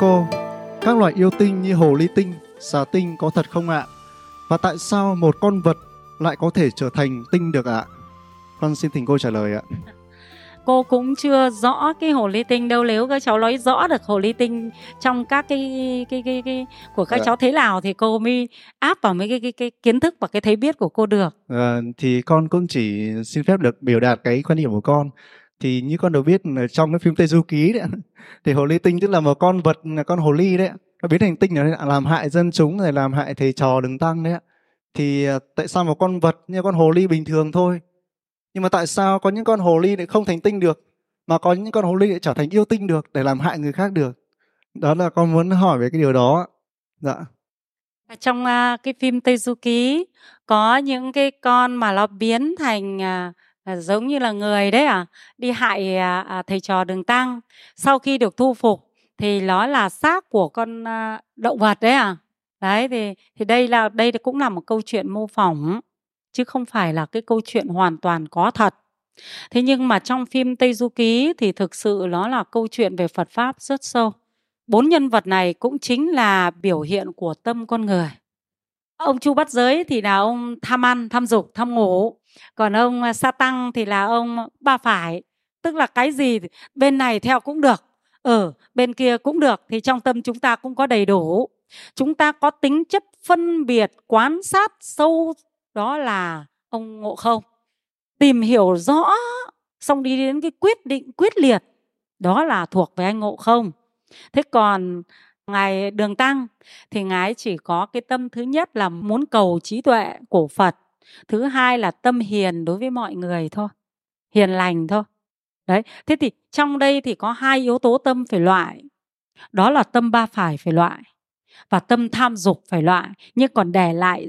Cô, các loại yêu tinh như hồ ly tinh, xà tinh có thật không ạ? Và tại sao một con vật lại có thể trở thành tinh được ạ? Con xin thỉnh cô trả lời ạ. cô cũng chưa rõ cái hồ ly tinh đâu nếu các cháu nói rõ được hồ ly tinh trong các cái cái cái, cái của các Dạ. cháu thế nào thì cô mới áp vào mấy cái cái, cái kiến thức và cái thấy biết của cô được Ờ, thì con cũng chỉ xin phép được biểu đạt cái quan điểm của con. Thì như con đều biết trong cái phim Tây Du Ký đấy thì hồ ly tinh tức là một con vật là con hồ ly đấy. Nó biến thành tinh rồi làm hại dân chúng rồi làm hại thầy trò đường tăng đấy. Thì ờ, tại sao một con vật như con hồ ly bình thường thôi nhưng mà tại sao có những con hồ ly lại không thành tinh được mà có những con hồ ly lại trở thành yêu tinh được để làm hại người khác được đó là con muốn hỏi về cái điều đó dạ trong uh, cái phim Tây Du Ký có những cái con mà nó biến thành uh, à, giống như là người đấy à đi hại à, à, thầy trò đường tăng sau khi được thu phục thì nó là xác của con à, động vật đấy à. Đấy thì thì đây là đây cũng là một câu chuyện mô phỏng chứ không phải là cái câu chuyện hoàn toàn có thật. Thế nhưng mà trong phim Tây Du Ký thì thực sự nó là câu chuyện về Phật pháp rất sâu. Bốn nhân vật này cũng chính là biểu hiện của tâm con người. Ông chu bắt giới thì là ông tham ăn tham dục tham ngủ còn ông à, sa tăng thì là ông à, ba phải, tức là cái gì bên này theo cũng được ở bên kia cũng được, thì trong tâm chúng ta cũng có đầy đủ. Chúng ta có tính chất phân biệt quan sát sâu, đó là ông ngộ không. Tìm hiểu rõ, xong đi đến cái quyết định quyết liệt, đó là thuộc về anh ngộ không. Thế còn ngài đường tăng thì ngài chỉ có cái tâm thứ nhất là muốn cầu trí tuệ của phật thứ hai là tâm hiền đối với mọi người thôi, hiền lành thôi. Đấy, thế thì trong đây thì có hai yếu tố tâm phải loại. Đó là tâm ba phải phải loại và tâm tham dục phải loại. Nhưng còn để lại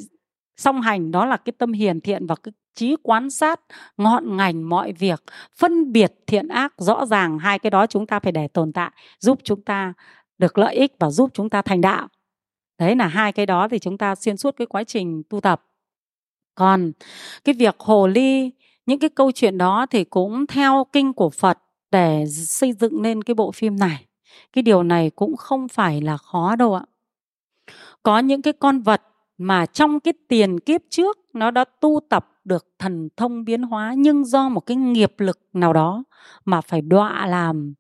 song hành, đó là cái tâm hiền thiện và cái trí quan sát, ngọn ngành mọi việc, phân biệt thiện ác rõ ràng. Hai cái đó chúng ta phải để tồn tại, giúp chúng ta được lợi ích và giúp chúng ta thành đạo. Đấy là hai cái đó thì chúng ta xuyên suốt cái quá trình tu tập còn cái việc hồ ly, những cái câu chuyện đó thì cũng theo kinh của phật để xây dựng nên cái bộ phim này. Cái điều này cũng không phải là khó đâu ạ. Có những cái con vật mà trong cái tiền kiếp trước nó đã tu tập được thần thông biến hóa nhưng do một cái nghiệp lực nào đó mà phải đọa làm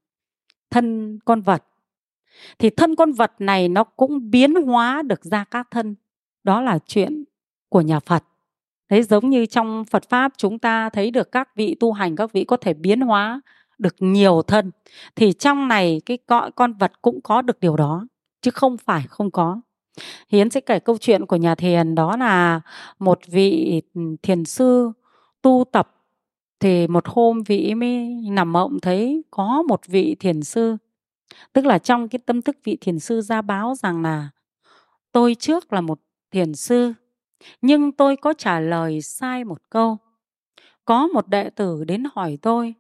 thân con vật, thì thân con vật này nó cũng biến hóa được ra các thân. Đó là chuyện của nhà phật thế giống như trong phật pháp chúng ta thấy được các vị tu hành, các vị có thể biến hóa được nhiều thân, thì trong này cái cõi con vật cũng có được điều đó, chứ không phải không có. Hiến sẽ kể câu chuyện của nhà thiền, đó là một vị ừ, thiền sư tu tập, thì một hôm vị mới nằm mộng thấy có một vị thiền sư. Tức là trong cái tâm thức vị thiền sư ra báo rằng là, tôi trước là một thiền sư nhưng tôi có trả lời sai một câu. Có một đệ tử đến hỏi tôi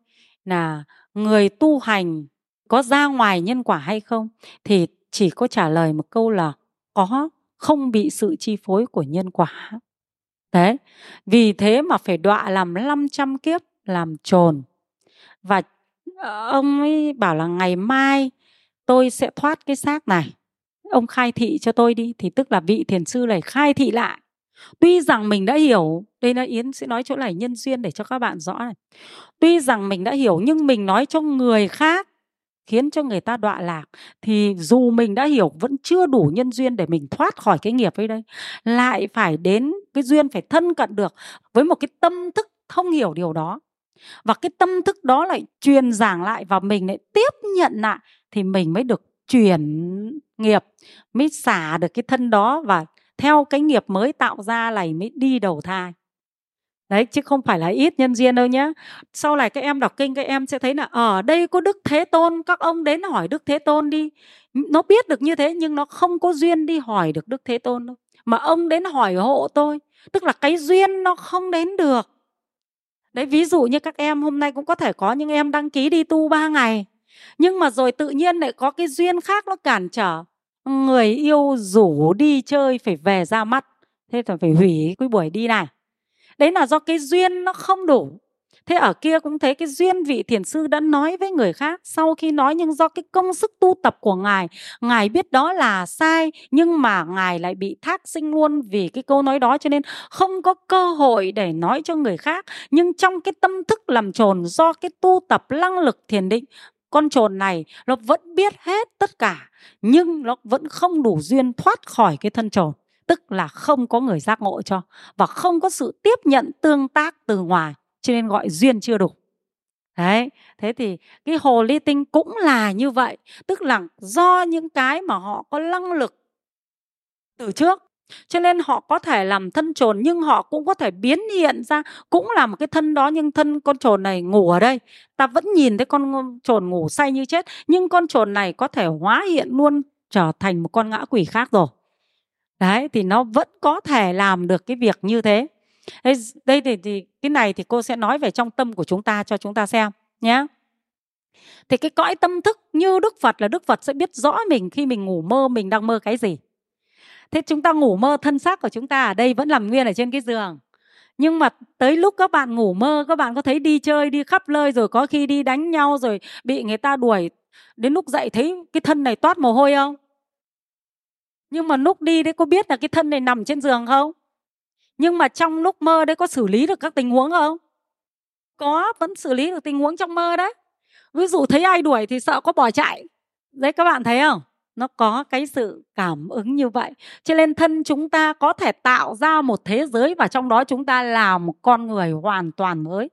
là, người tu hành có ra ngoài nhân quả hay không? Thì chỉ có trả lời một câu là, có, không bị sự chi phối của nhân quả. Đấy, vì thế mà phải đọa làm 500 kiếp làm trồn. Và ông ấy bảo là, ngày mai tôi sẽ thoát cái xác này. Ông khai thị cho tôi đi. Thì tức là vị thiền sư này khai thị lại tuy rằng mình đã hiểu, đây là yến sẽ nói chỗ này, nhân duyên để cho các bạn rõ này. Tuy rằng mình đã hiểu, nhưng mình nói cho người khác, khiến cho người ta đọa lạc. Thì dù mình đã hiểu, vẫn chưa đủ nhân duyên để mình thoát khỏi cái nghiệp ấy đây lại phải đến cái duyên, phải thân cận được với một cái tâm thức thông hiểu điều đó. Và cái tâm thức đó lại truyền giảng lại và mình lại tiếp nhận lại, thì mình mới được chuyển nghiệp, mới xả được cái thân đó và theo cái nghiệp mới tạo ra này mới đi đầu thai. Đấy, chứ không phải là ít nhân duyên đâu nhé sau này các em đọc kinh, các em sẽ thấy là ở đây có đức thế tôn, các ông đến hỏi đức thế tôn đi. Nó biết được như thế nhưng nó không có duyên đi hỏi được đức thế tôn đâu. Mà ông đến hỏi hộ tôi, tức là cái duyên nó không đến được. Đấy, ví dụ như các em hôm nay cũng có thể có những em đăng ký đi tu 3 ngày, nhưng mà rồi tự nhiên lại có cái duyên khác nó cản trở người yêu rủ đi chơi phải về ra mắt. Thế là phải hủy cái buổi đi này. Đấy là do cái duyên nó không đủ. Thế ở kia cũng thấy cái duyên vị thiền sư đã nói với người khác. Sau khi nói nhưng do cái công sức tu tập của ngài ngài biết đó là sai, nhưng mà ngài lại bị thác sinh luôn vì cái câu nói đó cho nên không có cơ hội để nói cho người khác. Nhưng trong cái tâm thức làm trồn do cái tu tập năng lực thiền định con trồn này nó vẫn biết hết tất cả, nhưng nó vẫn không đủ duyên thoát khỏi cái thân trồn tức là không có người giác ngộ cho và không có sự tiếp nhận tương tác từ ngoài, cho nên gọi duyên chưa đủ. Đấy, thế thì cái hồ ly tinh cũng là như vậy. Tức là do những cái mà họ có năng lực từ trước cho nên họ có thể làm thân trồn nhưng họ cũng có thể biến hiện ra cũng là một cái thân đó nhưng thân con trồn này ngủ ở đây. Ta vẫn nhìn thấy con trồn ngủ say như chết nhưng con trồn này có thể hóa hiện luôn trở thành một con ngã quỷ khác rồi. Đấy thì nó vẫn có thể làm được cái việc như thế. Đây, đây thì, thì cái này thì cô sẽ nói về trong tâm của chúng ta cho chúng ta xem nhé thì cái cõi tâm thức như đức phật là đức phật sẽ biết rõ mình khi mình ngủ mơ mình đang mơ cái gì thế chúng ta ngủ mơ thân xác của chúng ta ở đây vẫn nằm nguyên ở trên cái giường. Nhưng mà tới lúc các bạn ngủ mơ, các bạn có thấy đi chơi, đi khắp nơi rồi có khi đi đánh nhau rồi bị người ta đuổi, đến lúc dậy thấy cái thân này toát mồ hôi không? Nhưng mà lúc đi đấy có biết là cái thân này nằm trên giường không? Nhưng mà trong lúc mơ đấy có xử lý được các tình huống không? Có, vẫn xử lý được tình huống trong mơ đấy. Ví dụ thấy ai đuổi thì sợ có bỏ chạy. Đấy, các bạn thấy không? Nó có cái sự cảm ứng như vậy. Cho nên thân chúng ta có thể tạo ra một thế giới và trong đó chúng ta là một con người hoàn toàn mới.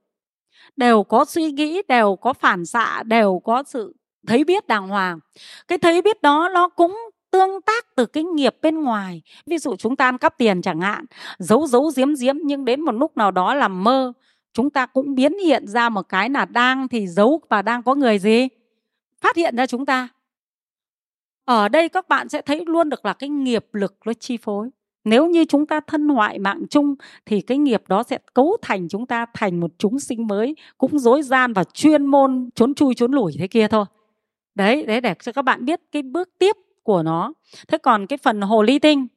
Đều có suy nghĩ, đều có phản xạ, đều có sự thấy biết đàng hoàng. Cái thấy biết đó nó cũng tương tác từ cái nghiệp bên ngoài. Ví dụ chúng ta ăn cắp tiền chẳng hạn, giấu giấu, giếm giếm, nhưng đến một lúc nào đó làm mơ, chúng ta cũng biến hiện ra một cái là đang thì giấu và đang có người gì? Phát hiện ra chúng ta ở đây các bạn sẽ thấy luôn được là cái nghiệp lực nó chi phối. Nếu như chúng ta thân hoại mạng chung, thì cái nghiệp đó sẽ cấu thành chúng ta thành một chúng sinh mới, cũng dối gian và chuyên môn trốn chui trốn lủi thế kia thôi. Đấy đấy để cho các bạn biết cái bước tiếp của nó. Thế còn cái phần hồ ly tinh,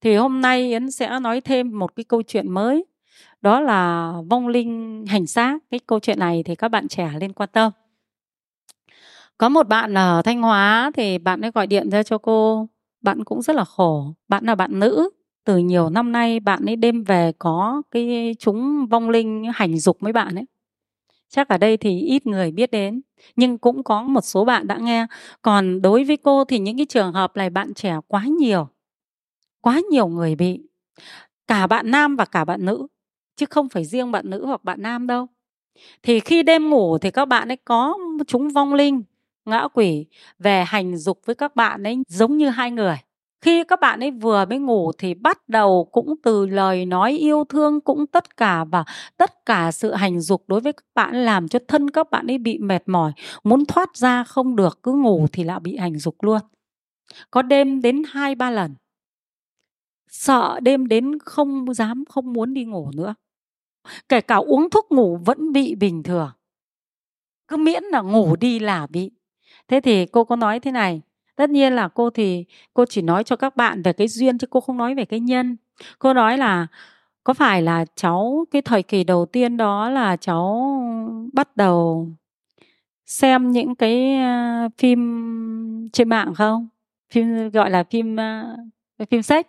thì hôm nay yến sẽ nói thêm một cái câu chuyện mới. Đó là vong linh hành xác. Cái câu chuyện này thì các bạn trẻ nên quan tâm có một bạn ở thanh hóa thì bạn ấy gọi điện ra cho cô. Bạn cũng rất là khổ. Bạn là bạn nữ. Từ nhiều năm nay bạn ấy đêm về có cái chúng vong linh hành dục mấy bạn ấy. Chắc ở đây thì ít người biết đến. Nhưng cũng có một số bạn đã nghe. Còn đối với cô thì những cái trường hợp này bạn trẻ quá nhiều. Quá nhiều người bị. Cả bạn nam và cả bạn nữ. Chứ không phải riêng bạn nữ hoặc bạn nam đâu. Thì khi đêm ngủ thì các bạn ấy có chúng vong linh ngã quỷ về hành dục với các bạn ấy giống như hai người. Khi các bạn ấy vừa mới ngủ thì bắt đầu cũng từ lời nói yêu thương cũng tất cả và tất cả sự hành dục đối với các bạn làm cho thân các bạn ấy bị mệt mỏi, muốn thoát ra không được, cứ ngủ thì lại bị hành dục luôn. Có đêm đến hai ba lần. Sợ đêm đến không dám, không muốn đi ngủ nữa. Kể cả uống thuốc ngủ vẫn bị bình thường. Cứ miễn là ngủ đi là bị thế thì cô có nói thế này, tất nhiên là cô thì, cô chỉ nói cho các bạn về cái duyên chứ cô không nói về cái nhân. Cô nói là, có phải là cháu, cái thời kỳ đầu tiên đó là cháu bắt đầu xem những cái phim trên mạng không? Phim, gọi là phim phim sách.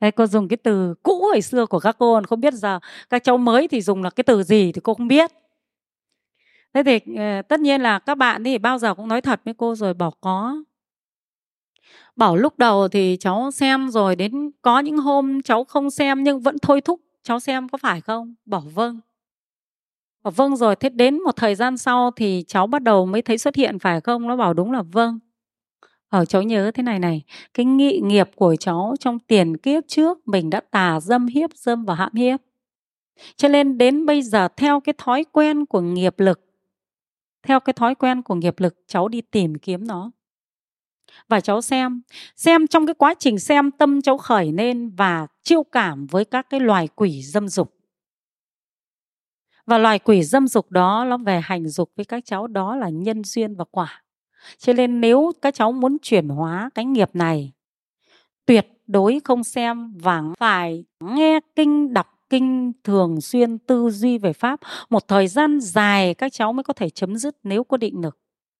Đây cô dùng cái từ cũ hồi xưa của các cô không biết giờ các cháu mới thì dùng là cái từ gì thì cô không biết thế thì ờ, tất nhiên là các bạn thì bao giờ cũng nói thật với cô rồi bảo có. Bảo lúc đầu thì cháu xem rồi, đến có những hôm cháu không xem nhưng vẫn thôi thúc cháu xem, có phải không? Bảo vâng. Bảo vâng rồi, thế đến một thời gian sau thì cháu bắt đầu mới thấy xuất hiện, phải không? Nó bảo đúng là vâng. Ở cháu nhớ thế này này, cái nghị nghiệp của cháu trong tiền kiếp trước mình đã tà dâm, hiếp dâm và hãm hiếp. Cho nên đến bây giờ theo cái thói quen của nghiệp lực theo cái thói quen của nghiệp lực, cháu đi tìm kiếm nó. Và cháu xem xem trong cái quá trình xem tâm cháu khởi lên và chiêu cảm với các cái loài quỷ dâm dục. Và loài quỷ dâm dục đó nó về hành dục với các cháu, đó là nhân duyên và quả. Cho nên nếu các cháu muốn chuyển hóa cái nghiệp này, tuyệt đối không xem và phải nghe kinh đọc kinh thường xuyên tư duy về pháp. Một thời gian dài các cháu mới có thể chấm dứt nếu có định lực.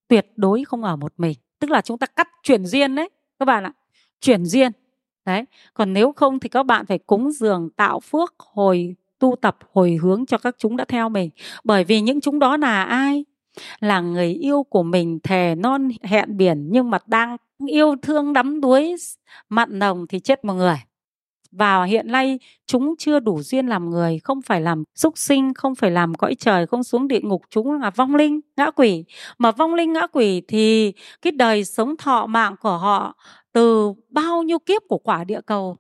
Tuyệt đối không ở một mình. Tức là chúng ta cắt chuyển duyên đấy, các bạn ạ. Chuyển duyên. Đấy. Còn nếu không thì các bạn phải cúng dường, tạo phước, hồi, tu tập, hồi hướng cho các chúng đã theo mình. Bởi vì những chúng đó là ai? Là người yêu của mình, thề non, hẹn biển, nhưng mà đang yêu thương đắm đuối, mặn nồng thì chết một người và hiện nay, chúng chưa đủ duyên làm người, không phải làm súc sinh, không phải làm cõi trời, không xuống địa ngục, chúng là vong linh, ngã quỷ. Mà vong linh, ngã quỷ thì cái đời sống thọ mạng của họ từ bao nhiêu kiếp của quả địa cầu?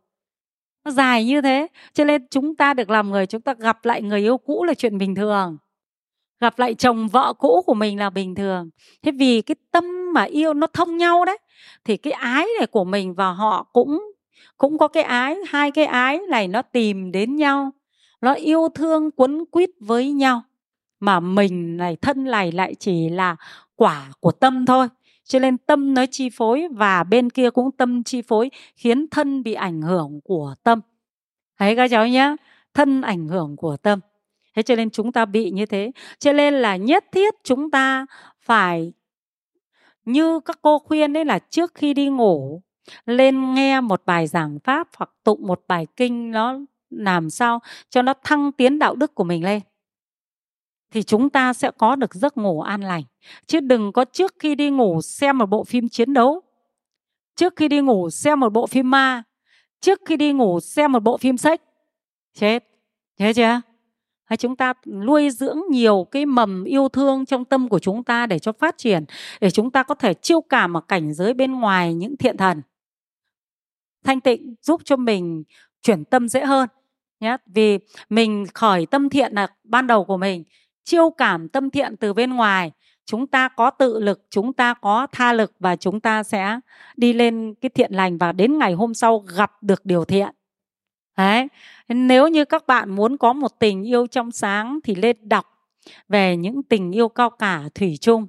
Nó dài như thế, cho nên chúng ta được làm người, chúng ta gặp lại người yêu cũ là chuyện bình thường. Gặp lại chồng vợ cũ của mình là bình thường. Thế vì cái tâm mà yêu nó thông nhau đấy, thì cái ái này của mình và họ cũng cũng có cái ái, hai cái ái này nó tìm đến nhau, nó yêu thương quấn quýt với nhau. Mà mình này, thân này lại chỉ là quả của tâm thôi. Cho nên tâm nó chi phối và bên kia cũng tâm chi phối, khiến thân bị ảnh hưởng của tâm. Thấy các cháu nhé thân ảnh hưởng của tâm. Thế cho nên chúng ta bị như thế. Cho nên là nhất thiết chúng ta phải, như các cô khuyên đấy là trước khi đi ngủ lên nghe một bài giảng pháp hoặc tụng một bài kinh nó làm sao cho nó thăng tiến đạo đức của mình lên. Thì chúng ta sẽ có được giấc ngủ an lành. Chứ đừng có trước khi đi ngủ xem một bộ phim chiến đấu. Trước khi đi ngủ xem một bộ phim ma. Trước khi đi ngủ xem một bộ phim sách. Chết. Thế chưa? Hay chúng ta nuôi dưỡng nhiều cái mầm yêu thương trong tâm của chúng ta để cho phát triển, để chúng ta có thể chiêu cảm ở cảnh giới bên ngoài những thiện thần thanh tịnh giúp cho mình chuyển tâm dễ hơn nhé vì mình khởi tâm thiện là ban đầu của mình, chiêu cảm tâm thiện từ bên ngoài, chúng ta có tự lực, chúng ta có tha lực và chúng ta sẽ đi lên cái thiện lành và đến ngày hôm sau gặp được điều thiện. Đấy, nếu như các bạn muốn có một tình yêu trong sáng thì lên đọc về những tình yêu cao cả thủy chung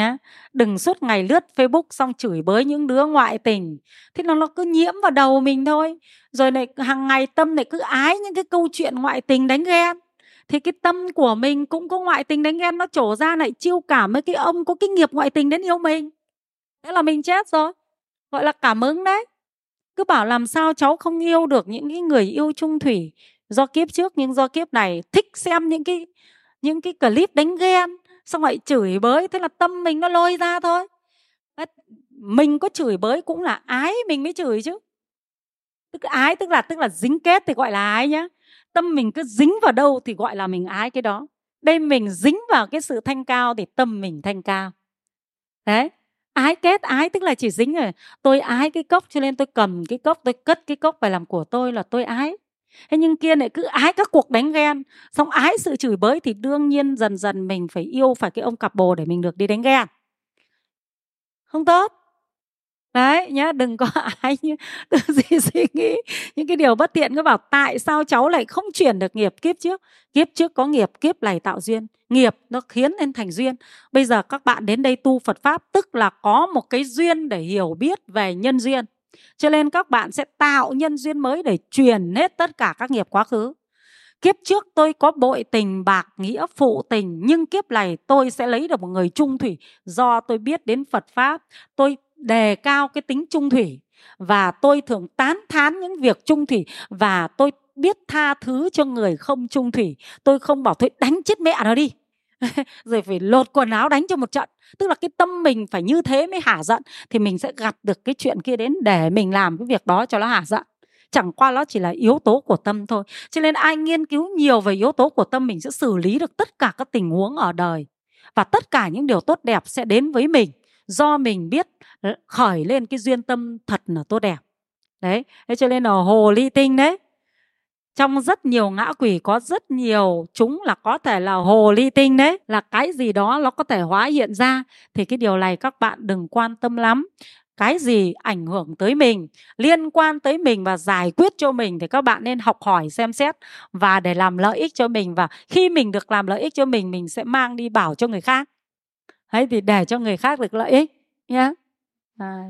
nhé đừng suốt ngày lướt facebook xong chửi bới những đứa ngoại tình. Thế nó nó cứ nhiễm vào đầu mình thôi. Rồi lại hàng ngày tâm lại cứ ái những cái câu chuyện ngoại tình đánh ghen. Thì cái tâm của mình cũng có ngoại tình đánh ghen, nó trổ ra lại chiêu cảm với cái ông có cái nghiệp ngoại tình đến yêu mình. Thế là mình chết rồi. Gọi là cảm ứng đấy. Cứ bảo làm sao cháu không yêu được những cái người yêu chung thủy. Do kiếp trước, nhưng do kiếp này thích xem những cái những cái clip đánh ghen xong lại chửi bới, thế là tâm mình nó lôi ra thôi. Mình có chửi bới cũng là ái mình mới chửi chứ. Tức ái, tức là tức là dính kết thì gọi là ái nhá. Tâm mình cứ dính vào đâu thì gọi là mình ái cái đó. Đây mình dính vào cái sự thanh cao thì tâm mình thanh cao. Đấy, ái kết, ái tức là chỉ dính rồi tôi ái cái cốc cho nên tôi cầm cái cốc, tôi cất cái cốc phải làm của tôi là tôi ái thế nhưng kia lại cứ ái các cuộc đánh ghen. Xong ái sự chửi bới thì đương nhiên dần dần mình phải yêu phải cái ông cặp bồ để mình được đi đánh ghen. Không tốt. Đấy, nhá, đừng có ái như tư gì suy nghĩ những cái điều bất tiện. Cứ bảo tại sao cháu lại không chuyển được nghiệp? Kiếp trước kiếp trước có nghiệp, kiếp này tạo duyên. Nghiệp nó khiến nên thành duyên. Bây giờ các bạn đến đây tu phật pháp, tức là có một cái duyên để hiểu biết về nhân duyên cho nên các bạn sẽ tạo nhân duyên mới để truyền hết tất cả các nghiệp quá khứ. Kiếp trước tôi có bội tình, bạc nghĩa, phụ tình, nhưng kiếp này tôi sẽ lấy được một người trung thủy. Do tôi biết đến phật pháp, tôi đề cao cái tính trung thủy và tôi thường tán thán những việc trung thủy và tôi biết tha thứ cho người không trung thủy. Tôi không bảo thôi, đánh chết mẹ nó đi. rồi phải lột quần áo đánh cho một trận. Tức là cái tâm mình phải như thế mới hả giận, thì mình sẽ gặt được cái chuyện kia đến để mình làm cái việc đó cho nó hả giận. Chẳng qua nó chỉ là yếu tố của tâm thôi. Cho nên ai nghiên cứu nhiều về yếu tố của tâm mình sẽ xử lý được tất cả các tình huống ở đời. Và tất cả những điều tốt đẹp sẽ đến với mình do mình biết ờ, khởi lên cái duyên tâm thật là tốt đẹp. Đấy, thế cho nên là hồ ly tinh đấy trong rất nhiều ngã quỷ có rất nhiều, chúng là có thể là hồ ly tinh đấy, là cái gì đó nó có thể hóa hiện ra. Thì cái điều này các bạn đừng quan tâm lắm. Cái gì ảnh hưởng tới mình, liên quan tới mình và giải quyết cho mình thì các bạn nên học hỏi xem xét. Và để làm lợi ích cho mình và khi mình được làm lợi ích cho mình mình sẽ mang đi bảo cho người khác. Ấy thì để cho người khác được lợi ích nhé à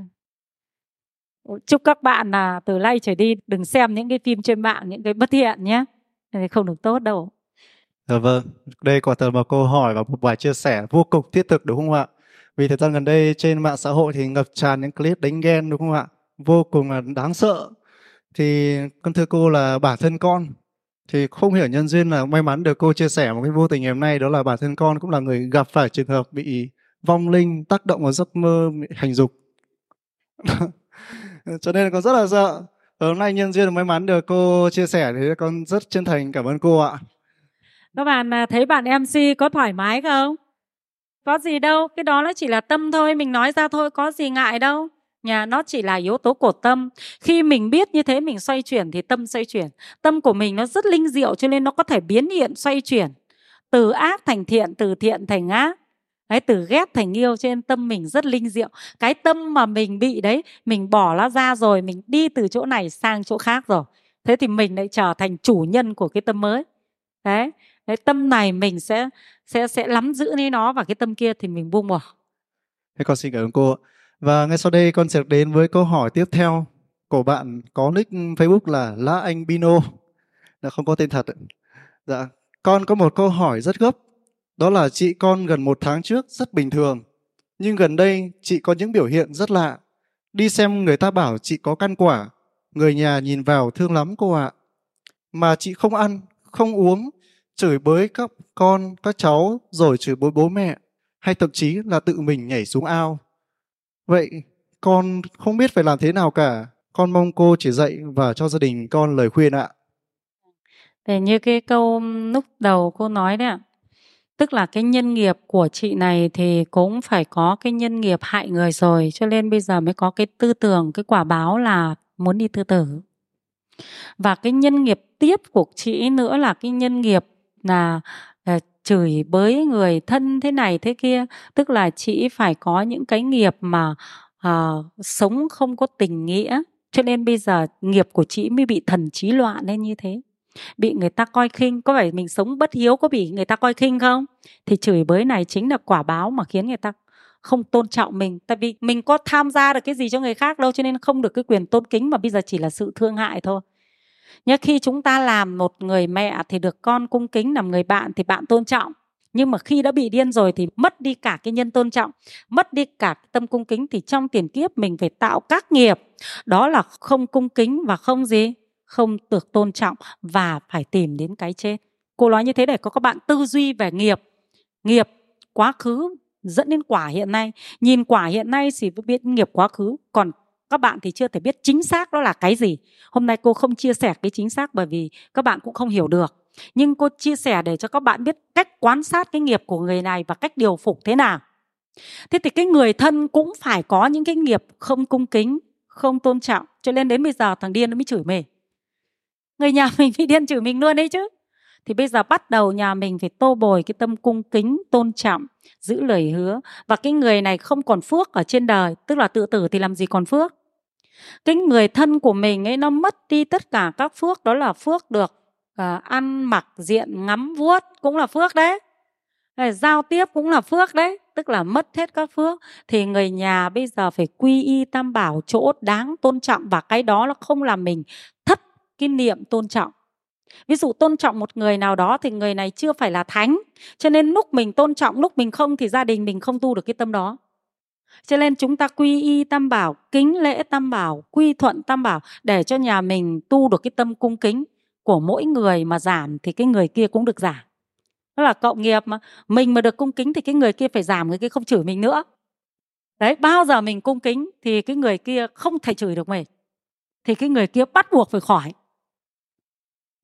chúc các bạn là từ nay trở đi đừng xem những cái phim trên mạng những cái bất thiện nhé không được tốt đâu Dạ vâng, đây quả thật một câu hỏi và một bài chia sẻ vô cùng thiết thực đúng không ạ? Vì thời gian gần đây trên mạng xã hội thì ngập tràn những clip đánh ghen đúng không ạ? Vô cùng là đáng sợ. Thì con thưa cô là bản thân con thì không hiểu nhân duyên là may mắn được cô chia sẻ một cái vô tình ngày hôm nay đó là bản thân con cũng là người gặp phải trường hợp bị vong linh tác động vào giấc mơ hành dục. Ờ, cho nên là con rất là sợ. Và hôm nay nhân duyên may mắn được cô chia sẻ thì con rất chân thành cảm ơn cô ạ. các bạn à, thấy bạn MC có thoải mái không? Có gì đâu, cái đó nó chỉ là tâm thôi, mình nói ra thôi, có gì ngại đâu. Nhà nó chỉ là yếu tố của tâm. Khi mình biết như thế mình xoay chuyển thì tâm xoay chuyển. Tâm của mình nó rất linh diệu cho nên nó có thể biến hiện, xoay chuyển. Từ ác thành thiện, từ thiện thành ác đấy từ ghét thành yêu cho nên tâm mình rất linh diệu cái tâm mà mình bị đấy mình bỏ nó ra rồi mình đi từ chỗ này sang chỗ khác rồi thế thì mình lại trở thành chủ nhân của cái tâm mới đấy cái tâm này mình sẽ sẽ sẽ nắm giữ lấy nó và cái tâm kia thì mình buông bỏ Thế con xin cảm ơn cô. Và ngay sau đây con sẽ đến với câu hỏi tiếp theo của bạn có nick Facebook là lá Anh Bino. Là dạ, không có tên thật. Dạ, con có một câu hỏi rất gấp. Đó là chị con gần một tháng trước rất bình thường. Nhưng gần đây chị có những biểu hiện rất lạ. Đi xem người ta bảo chị có căn quả. Người nhà nhìn vào thương lắm cô ạ. Mà chị không ăn, không uống, chửi bới các con, các cháu, rồi chửi bới bố mẹ, hay thậm chí là tự mình nhảy xuống ao. Vậy con không biết phải làm thế nào cả. Con mong cô chỉ dạy và cho gia đình con lời khuyên ạ. Để như cái câu lúc đầu cô nói đấy ạ. Tức là cái nhân nghiệp của chị này thì cũng phải có cái nhân nghiệp hại người rồi. Cho nên bây giờ mới có cái tư tưởng, cái quả báo là muốn đi tư tử. Và cái nhân nghiệp tiếp của chị nữa là cái nhân nghiệp là ờ, chửi bới người thân thế này thế kia tức là chị phải có những cái nghiệp mà uh, sống không có tình nghĩa cho nên bây giờ nghiệp của chị mới bị thần trí loạn lên như thế bị người ta coi khinh có phải mình sống bất hiếu có bị người ta coi khinh không thì chửi bới này chính là quả báo mà khiến người ta không tôn trọng mình tại vì mình có tham gia được cái gì cho người khác đâu cho nên không được cái quyền tôn kính mà bây giờ chỉ là sự thương hại thôi Nhớ khi chúng ta làm một người mẹ thì được con cung kính làm người bạn thì bạn tôn trọng. Nhưng mà khi đã bị điên rồi thì mất đi cả cái nhân tôn trọng, mất đi cả cái tâm cung kính thì trong tiền kiếp mình phải tạo các nghiệp. Đó là không cung kính và không gì? Không được tôn trọng và phải tìm đến cái chết. Cô nói như thế để có các bạn tư duy về nghiệp. Nghiệp, quá khứ dẫn đến quả hiện nay. Nhìn quả hiện nay thì biết nghiệp quá khứ. Còn các bạn thì chưa thể biết chính xác đó là cái gì hôm nay cô không chia sẻ cái chính xác bởi vì các bạn cũng không hiểu được nhưng cô chia sẻ để cho các bạn biết cách quan sát cái nghiệp của người này và cách điều phục thế nào thế thì cái người thân cũng phải có những cái nghiệp không cung kính, không tôn trọng cho nên đến bây giờ thằng điên nó mới chửi mình người nhà mình bị điên chửi mình luôn đấy chứ. Thì bây giờ bắt đầu nhà mình phải tô bồi cái tâm cung kính tôn trọng giữ lời hứa. Và cái người này không còn phước ở trên đời tức là tự tử thì làm gì còn phước? Cái người thân của mình ấy nó mất đi tất cả các phước đó là phước được uh, ăn mặc diện ngắm vuốt cũng là phước đấy. Ờ, giao tiếp cũng là phước đấy tức là mất hết các phước. Thì người nhà bây giờ phải quy y tam bảo chỗ đáng tôn trọng và cái đó nó không làm mình thất cái niệm tôn trọng ví dụ tôn trọng một người nào đó thì người này chưa phải là thánh cho nên lúc mình tôn trọng lúc mình không thì gia đình mình không tu được cái tâm đó cho nên chúng ta quy y tam bảo, kính lễ tam bảo, quy thuận tam bảo để cho nhà mình tu được cái tâm cung kính của mỗi người mà giảm thì cái người kia cũng được giảm. Đó là cộng nghiệp mà. Mình mà được cung kính thì cái người kia phải giảm, người kia không chửi mình nữa. Đấy, bao giờ mình cung kính thì cái người kia không thể chửi được mình. Thì cái người kia bắt buộc phải khỏi.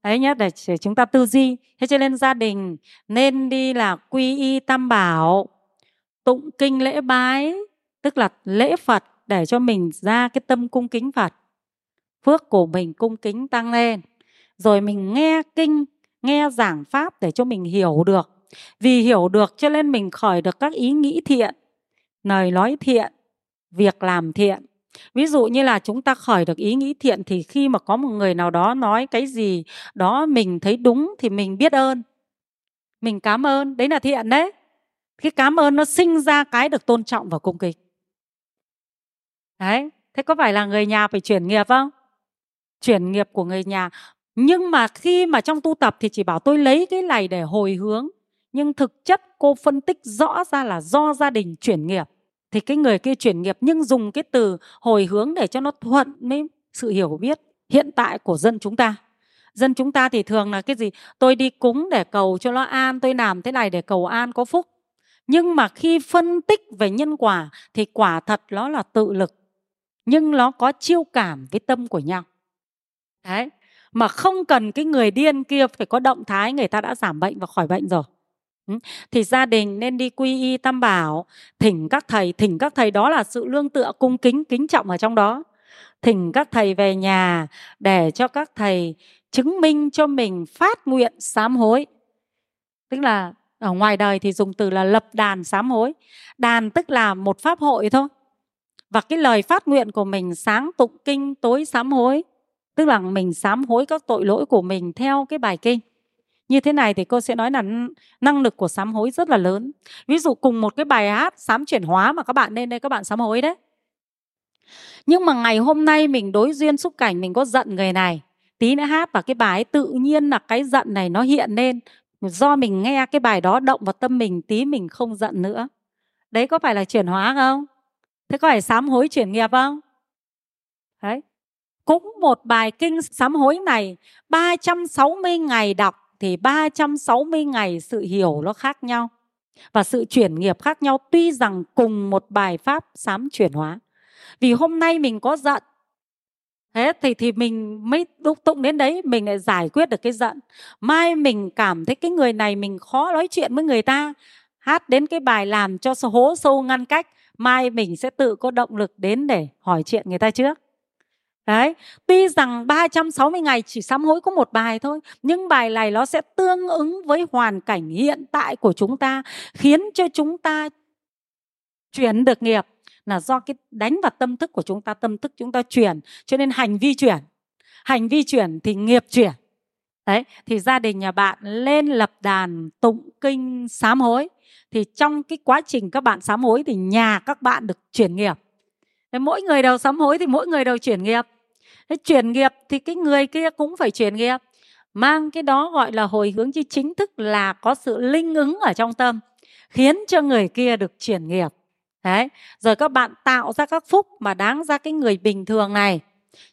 Đấy nhé, để chúng ta tư duy. Thế cho nên gia đình nên đi là quy y tam bảo, tụng kinh lễ bái, tức là lễ Phật để cho mình ra cái tâm cung kính Phật. Phước của mình cung kính tăng lên. Rồi mình nghe kinh, nghe giảng pháp để cho mình hiểu được. Vì hiểu được cho nên mình khởi được các ý nghĩ thiện, lời nói thiện, việc làm thiện. Ví dụ như là chúng ta khởi được ý nghĩ thiện thì khi mà có một người nào đó nói cái gì đó mình thấy đúng thì mình biết ơn. Mình cảm ơn, đấy là thiện đấy. Cái cảm ơn nó sinh ra cái được tôn trọng và cung kính. Đấy, thế có phải là người nhà phải chuyển nghiệp không? Chuyển nghiệp của người nhà nhưng mà khi mà trong tu tập thì chỉ bảo tôi lấy cái này để hồi hướng nhưng thực chất cô phân tích rõ ra là do gia đình chuyển nghiệp thì cái người kia chuyển nghiệp nhưng dùng cái từ hồi hướng để cho nó thuận với sự hiểu biết hiện tại của dân chúng ta. Dân chúng ta thì thường là cái gì? Tôi đi cúng để cầu cho nó an, tôi làm thế này để cầu an có phúc. Nhưng mà khi phân tích về nhân quả thì quả thật nó là tự lực, nhưng nó có chiêu cảm với tâm của nhau. Đấy, mà không cần cái người điên kia phải có động thái người ta đã giảm bệnh và khỏi bệnh rồi thì gia đình nên đi quy y tam bảo, thỉnh các thầy, thỉnh các thầy đó là sự lương tựa, cung kính kính trọng ở trong đó. Thỉnh các thầy về nhà để cho các thầy chứng minh cho mình phát nguyện sám hối. Tức là ở ngoài đời thì dùng từ là lập đàn sám hối. Đàn tức là một pháp hội thôi. Và cái lời phát nguyện của mình sáng tụng kinh, tối sám hối, tức là mình sám hối các tội lỗi của mình theo cái bài kinh như thế này thì cô sẽ nói là năng lực của sám hối rất là lớn. Ví dụ cùng một cái bài hát sám chuyển hóa mà các bạn nên đây, các bạn sám hối đấy. Nhưng mà ngày hôm nay mình đối duyên xúc cảnh, mình có giận người này, tí nữa hát và cái bài tự nhiên là cái giận này nó hiện lên, do mình nghe cái bài đó động vào tâm mình, tí mình không giận nữa. Đấy, có phải là chuyển hóa không? Thế có phải sám hối chuyển nghiệp không? Đấy. Cũng một bài kinh sám hối này 360 ngày đọc thì 360 ngày sự hiểu nó khác nhau. Và sự chuyển nghiệp khác nhau, tuy rằng cùng một bài pháp sám chuyển hóa. Vì hôm nay mình có giận, thế thì thì mình mới đúc tụng đến đấy, mình lại giải quyết được cái giận. Mai mình cảm thấy cái người này mình khó nói chuyện với người ta, hát đến cái bài làm cho hố sâu ngăn cách, mai mình sẽ tự có động lực đến để hỏi chuyện người ta trước. Đấy, tuy rằng 360 ngày chỉ sám hối có một bài thôi, nhưng bài này nó sẽ tương ứng với hoàn cảnh hiện tại của chúng ta, khiến cho chúng ta chuyển được nghiệp là do cái đánh vào tâm thức của chúng ta, tâm thức chúng ta chuyển, cho nên hành vi chuyển. Hành vi chuyển thì nghiệp chuyển. Đấy, thì gia đình nhà bạn lên lập đàn tụng kinh sám hối. Thì trong cái quá trình các bạn sám hối thì nhà các bạn được chuyển nghiệp. Thế mỗi người đều sám hối thì mỗi người đều chuyển nghiệp Thế chuyển nghiệp thì cái người kia cũng phải chuyển nghiệp. Mang cái đó gọi là hồi hướng chứ chính thức là có sự linh ứng ở trong tâm, khiến cho người kia được chuyển nghiệp. Đấy, rồi các bạn tạo ra các phúc mà đáng ra cái người bình thường này.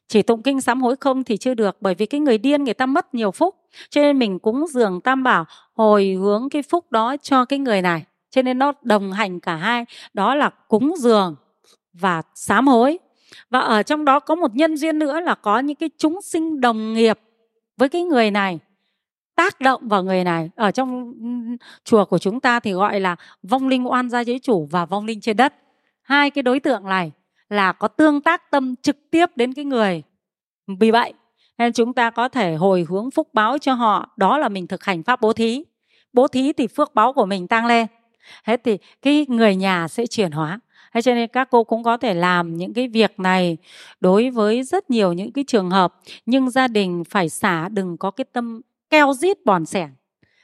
Chỉ tụng kinh sám hối không thì chưa được, bởi vì cái người điên người ta mất nhiều phúc, cho nên mình cúng dường tam bảo hồi hướng cái phúc đó cho cái người này. Cho nên nó đồng hành cả hai, đó là cúng dường và sám hối và ở trong đó có một nhân duyên nữa là có những cái chúng sinh đồng nghiệp với cái người này, tác động vào người này. Ở trong chùa của chúng ta thì gọi là vong linh oan gia giới chủ và vong linh trên đất. Hai cái đối tượng này là có tương tác tâm trực tiếp đến cái người vì vậy nên chúng ta có thể hồi hướng phúc báo cho họ. Đó là mình thực hành pháp bố thí. Bố thí thì phước báo của mình tăng lên. Thế thì cái người nhà sẽ chuyển hóa. Thế cho nên các cô cũng có thể làm những cái việc này đối với rất nhiều những cái trường hợp nhưng gia đình phải xả đừng có cái tâm keo rít bòn sẻn.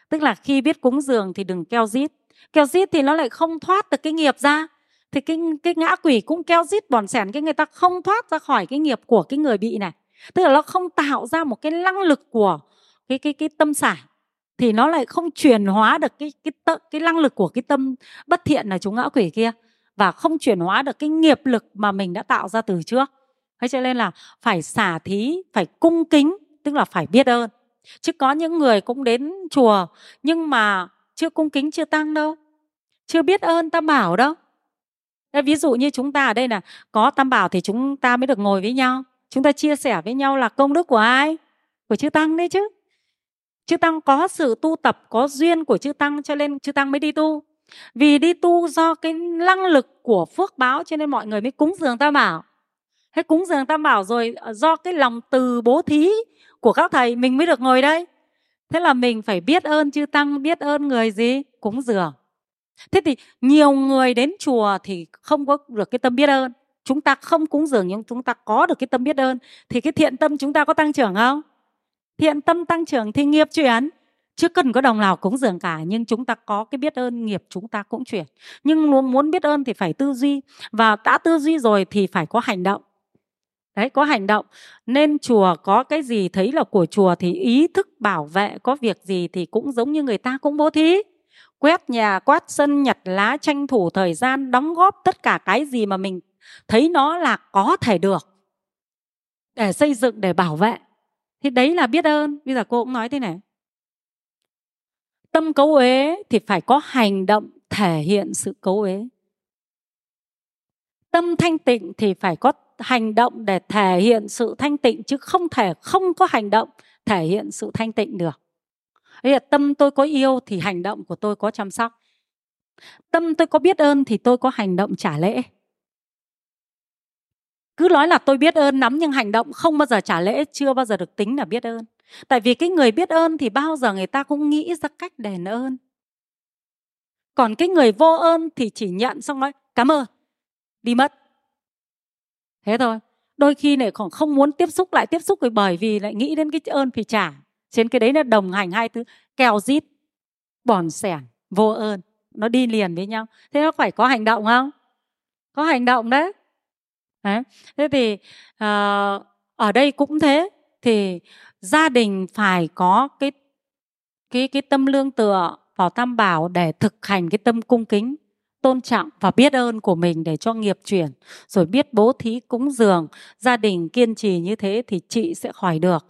Tức là khi biết cúng dường thì đừng keo rít. Keo rít thì nó lại không thoát được cái nghiệp ra. Thì cái cái ngã quỷ cũng keo rít bòn sẻn cái người ta không thoát ra khỏi cái nghiệp của cái người bị này. Tức là nó không tạo ra một cái năng lực của cái cái cái tâm xả thì nó lại không chuyển hóa được cái cái cái, cái năng lực của cái tâm bất thiện là chúng ngã quỷ kia và không chuyển hóa được cái nghiệp lực mà mình đã tạo ra từ trước. Thế cho nên là phải xả thí, phải cung kính, tức là phải biết ơn. Chứ có những người cũng đến chùa, nhưng mà chưa cung kính, chưa tăng đâu, chưa biết ơn tam bảo đâu. Ví dụ như chúng ta ở đây là có tam bảo thì chúng ta mới được ngồi với nhau. Chúng ta chia sẻ với nhau là công đức của ai? Của chư tăng đấy chứ. Chư tăng có sự tu tập, có duyên của chư tăng, cho nên chư tăng mới đi tu vì đi tu do cái năng lực của phước báo cho nên mọi người mới cúng dường tam bảo. Thế cúng dường tam bảo rồi ờ, do cái lòng từ bố thí của các thầy, mình mới được ngồi đây. Thế là mình phải biết ơn chư tăng, biết ơn người gì? Cúng dường. Thế thì nhiều người đến chùa thì không có được cái tâm biết ơn. Chúng ta không cúng dường nhưng chúng ta có được cái tâm biết ơn. Thì cái thiện tâm chúng ta có tăng trưởng không? Thiện tâm tăng trưởng thì nghiệp chuyển chứ cần có đồng nào cúng dường cả, nhưng chúng ta có cái biết ơn, nghiệp chúng ta cũng chuyển. Nhưng muốn biết ơn thì phải tư duy, và đã tư duy rồi thì phải có hành động. Đấy, có hành động. Nên chùa có cái gì thấy là của chùa thì ý thức bảo vệ có việc gì thì cũng giống như người ta cũng bố thí. Quét nhà quát sân, nhặt lá, tranh thủ thời gian đóng góp tất cả cái gì mà mình thấy nó là có thể được để xây dựng, để bảo vệ. Thì đấy là biết ơn. Bây giờ cô cũng nói thế này tâm cấu uế thì phải có hành động thể hiện sự cấu uế. Tâm thanh tịnh thì phải có hành động để thể hiện sự thanh tịnh chứ không thể, không có hành động thể hiện sự thanh tịnh được. Đấy là tâm tôi có yêu thì hành động của tôi có chăm sóc. Tâm tôi có biết ơn thì tôi có hành động trả lễ. Cứ nói là tôi biết ơn lắm nhưng hành động không bao giờ trả lễ, chưa bao giờ được tính là biết ơn tại vì cái người biết ơn thì bao giờ người ta cũng nghĩ ra cách đền ơn. Còn cái người vô ơn thì chỉ nhận xong nói cảm ơn đi mất. Thế thôi. Đôi khi lại còn không muốn tiếp xúc lại tiếp xúc rồi bởi vì lại nghĩ đến cái ơn thì trả trên cái đấy là đồng hành hai thứ kèo rít bòn sẻn vô ơn. Nó đi liền với nhau. Thế nó phải có hành động không? Có hành động đấy. Đấy. Thế thì uh, ở đây cũng thế thì gia đình phải có cái cái cái tâm lương tựa vào tam bảo để thực hành cái tâm cung kính, tôn trọng và biết ơn của mình để cho nghiệp chuyển. Rồi biết bố thí cúng dường, gia đình kiên trì như thế thì chị sẽ khỏi được.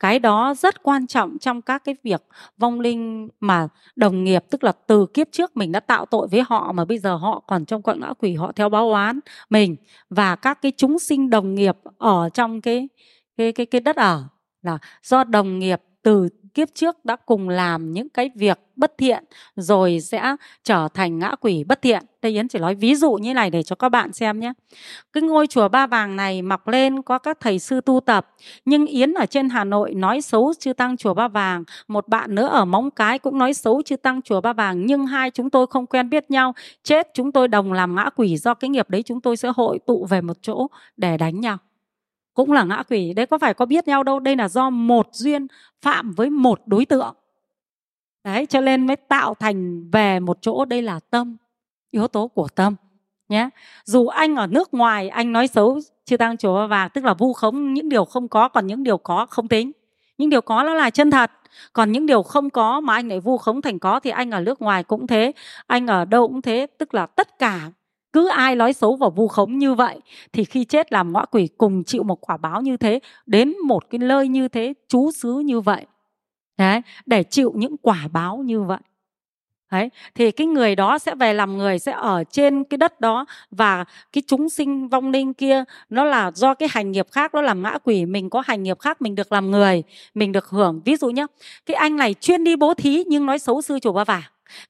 Cái đó rất quan trọng trong các cái việc vong linh mà đồng nghiệp, tức là từ kiếp trước mình đã tạo tội với họ mà bây giờ họ còn trong quận ngã quỷ, họ theo báo oán mình và các cái chúng sinh đồng nghiệp ở trong cái cái cái cái đất ở là do đồng nghiệp từ kiếp trước đã cùng làm những cái việc bất thiện rồi sẽ trở thành ngã quỷ bất thiện. Đây Yến chỉ nói ví dụ như này để cho các bạn xem nhé. Cái ngôi chùa Ba Vàng này mọc lên có các thầy sư tu tập. Nhưng Yến ở trên Hà Nội nói xấu chư Tăng chùa Ba Vàng. Một bạn nữa ở Móng Cái cũng nói xấu chư Tăng chùa Ba Vàng. Nhưng hai chúng tôi không quen biết nhau. Chết chúng tôi đồng làm ngã quỷ, do cái nghiệp đấy chúng tôi sẽ hội tụ về một chỗ để đánh nhau cũng là ngã quỷ. Đấy, có phải có biết nhau đâu. Đây là do một duyên phạm với một đối tượng. Đấy, cho nên mới tạo thành về một chỗ. Đây là tâm, yếu tố của tâm, nhé. Dù anh ở nước ngoài, anh nói xấu chư tăng chùa vàng tức là vu khống, những điều không có, còn những điều có không tính. Những điều có nó là chân thật, còn những điều không có mà anh lại vu khống thành có thì anh ở nước ngoài cũng thế, anh ở đâu cũng thế. Tức là tất cả cứ ai nói xấu và vu khống như vậy thì khi chết làm ngõ quỷ cùng chịu một quả báo như thế đến một cái nơi như thế chú xứ như vậy. Đấy để chịu những quả báo như vậy. Đấy, thì cái người đó sẽ về làm người sẽ ở trên cái đất đó và cái chúng sinh vong linh kia nó là do cái hành nghiệp khác nó làm ngã quỷ mình có hành nghiệp khác mình được làm người mình được hưởng. Ví dụ nhé cái anh này chuyên đi bố thí nhưng nói xấu sư chùa ba vả.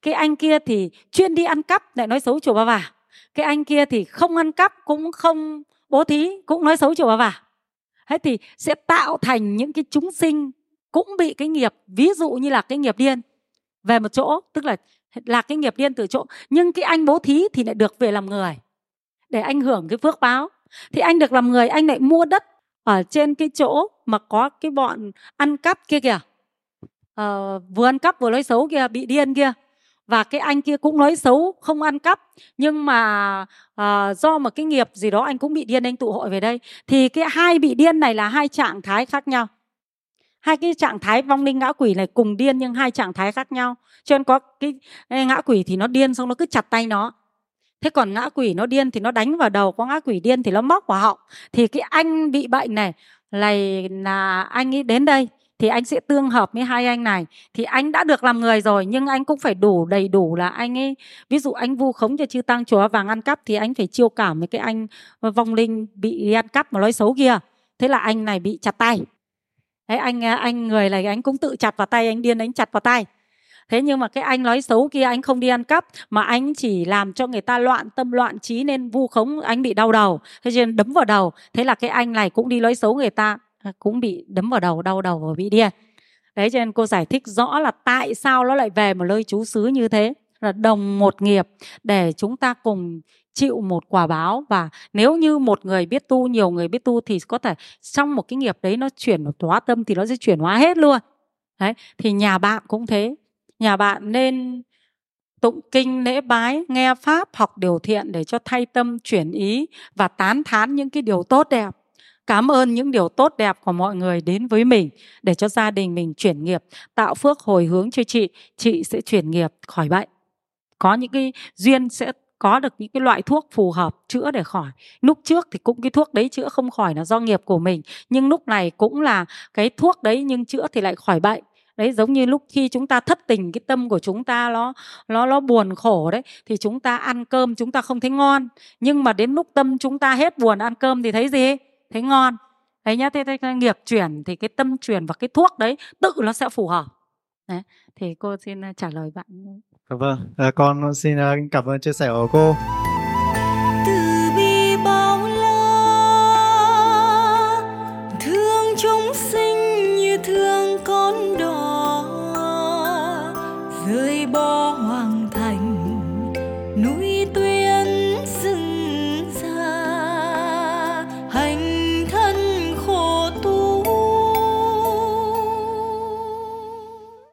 Cái anh kia thì chuyên đi ăn cắp lại nói xấu chùa ba vàng cái anh kia thì không ăn cắp cũng không bố thí cũng nói xấu chùa bà vả thế thì sẽ tạo thành những cái chúng sinh cũng bị cái nghiệp ví dụ như là cái nghiệp điên về một chỗ tức là là cái nghiệp điên từ chỗ. Nhưng cái anh bố thí thì lại được về làm người để anh hưởng cái phước báo. Thì anh được làm người anh lại mua đất ở trên cái chỗ mà có cái bọn ăn cắp kia kìa. Ờ, vừa ăn cắp vừa nói xấu kia bị điên kia và cái anh kia cũng nói xấu không ăn cắp. Nhưng mà à, do một cái nghiệp gì đó anh cũng bị điên anh tụ hội về đây. Thì cái hai bị điên này là hai trạng thái khác nhau. Hai cái trạng thái vong linh ngã quỷ này cùng điên nhưng hai trạng thái khác nhau. Cho nên có cái ngã quỷ thì nó điên xong nó cứ chặt tay nó. Thế còn ngã quỷ nó điên thì nó đánh vào đầu có ngã quỷ điên thì nó móc vào họng. Thì cái anh bị bệnh này này là anh ấy đến đây thì anh sẽ tương hợp với hai anh này. Thì anh đã được làm người rồi nhưng anh cũng phải đủ đầy đủ là anh ấy. Ví dụ anh vu khống cho chư tăng chùa vàng ăn cắp thì anh phải chiêu cảm với cái anh ờ, vong linh bị ăn cắp mà nói xấu kia. Thế là anh này bị chặt tay. Đấy, anh ờ, anh người này anh cũng tự chặt vào tay anh điên anh chặt vào tay. Thế nhưng mà cái anh nói xấu kia anh không đi ăn cắp mà anh chỉ làm cho người ta loạn tâm loạn trí nên vu khống anh bị đau đầu. Thế nên đấm vào đầu. Thế là cái anh này cũng đi nói xấu người ta. Ờ, cũng bị đấm vào đầu, đau đầu và bị điên. Đấy, cho nên cô giải thích rõ là tại sao nó lại về một nơi trú xứ như thế. Là đồng một nghiệp để chúng ta cùng chịu một quả báo và nếu như một người biết tu, nhiều người biết tu thì có thể trong một cái nghiệp đấy nó chuyển một hóa tâm thì nó sẽ chuyển hóa hết luôn. Đấy, thì nhà bạn cũng thế. Nhà bạn nên tụng kinh, lễ bái, nghe pháp, học điều thiện để cho thay tâm, chuyển ý và tán thán những cái điều tốt đẹp cảm ơn những điều tốt đẹp của mọi người đến với mình. Để cho gia đình mình chuyển nghiệp, tạo phước hồi hướng cho chị chị sẽ chuyển nghiệp khỏi bệnh. Có những cái duyên sẽ có được những cái loại thuốc phù hợp chữa để khỏi. Lúc trước thì cũng cái thuốc đấy chữa không khỏi là do nghiệp của mình, nhưng lúc này cũng là cái thuốc đấy nhưng chữa thì lại khỏi bệnh. Đấy, giống như lúc khi chúng ta thất tình, cái tâm của chúng ta nó nó nó buồn khổ đấy, thì chúng ta ăn cơm chúng ta không thấy ngon. Nhưng mà đến lúc tâm chúng ta hết buồn ăn cơm thì thấy gì? Thấy ngon. Đấy nhá thế, thế nghiệp chuyển thì cái tâm chuyển và cái thuốc đấy tự nó sẽ phù hợp. Đấy thì cô xin à, trả lời bạn. Vâng, vâng. à, con xin à, cảm ơn chia sẻ của cô.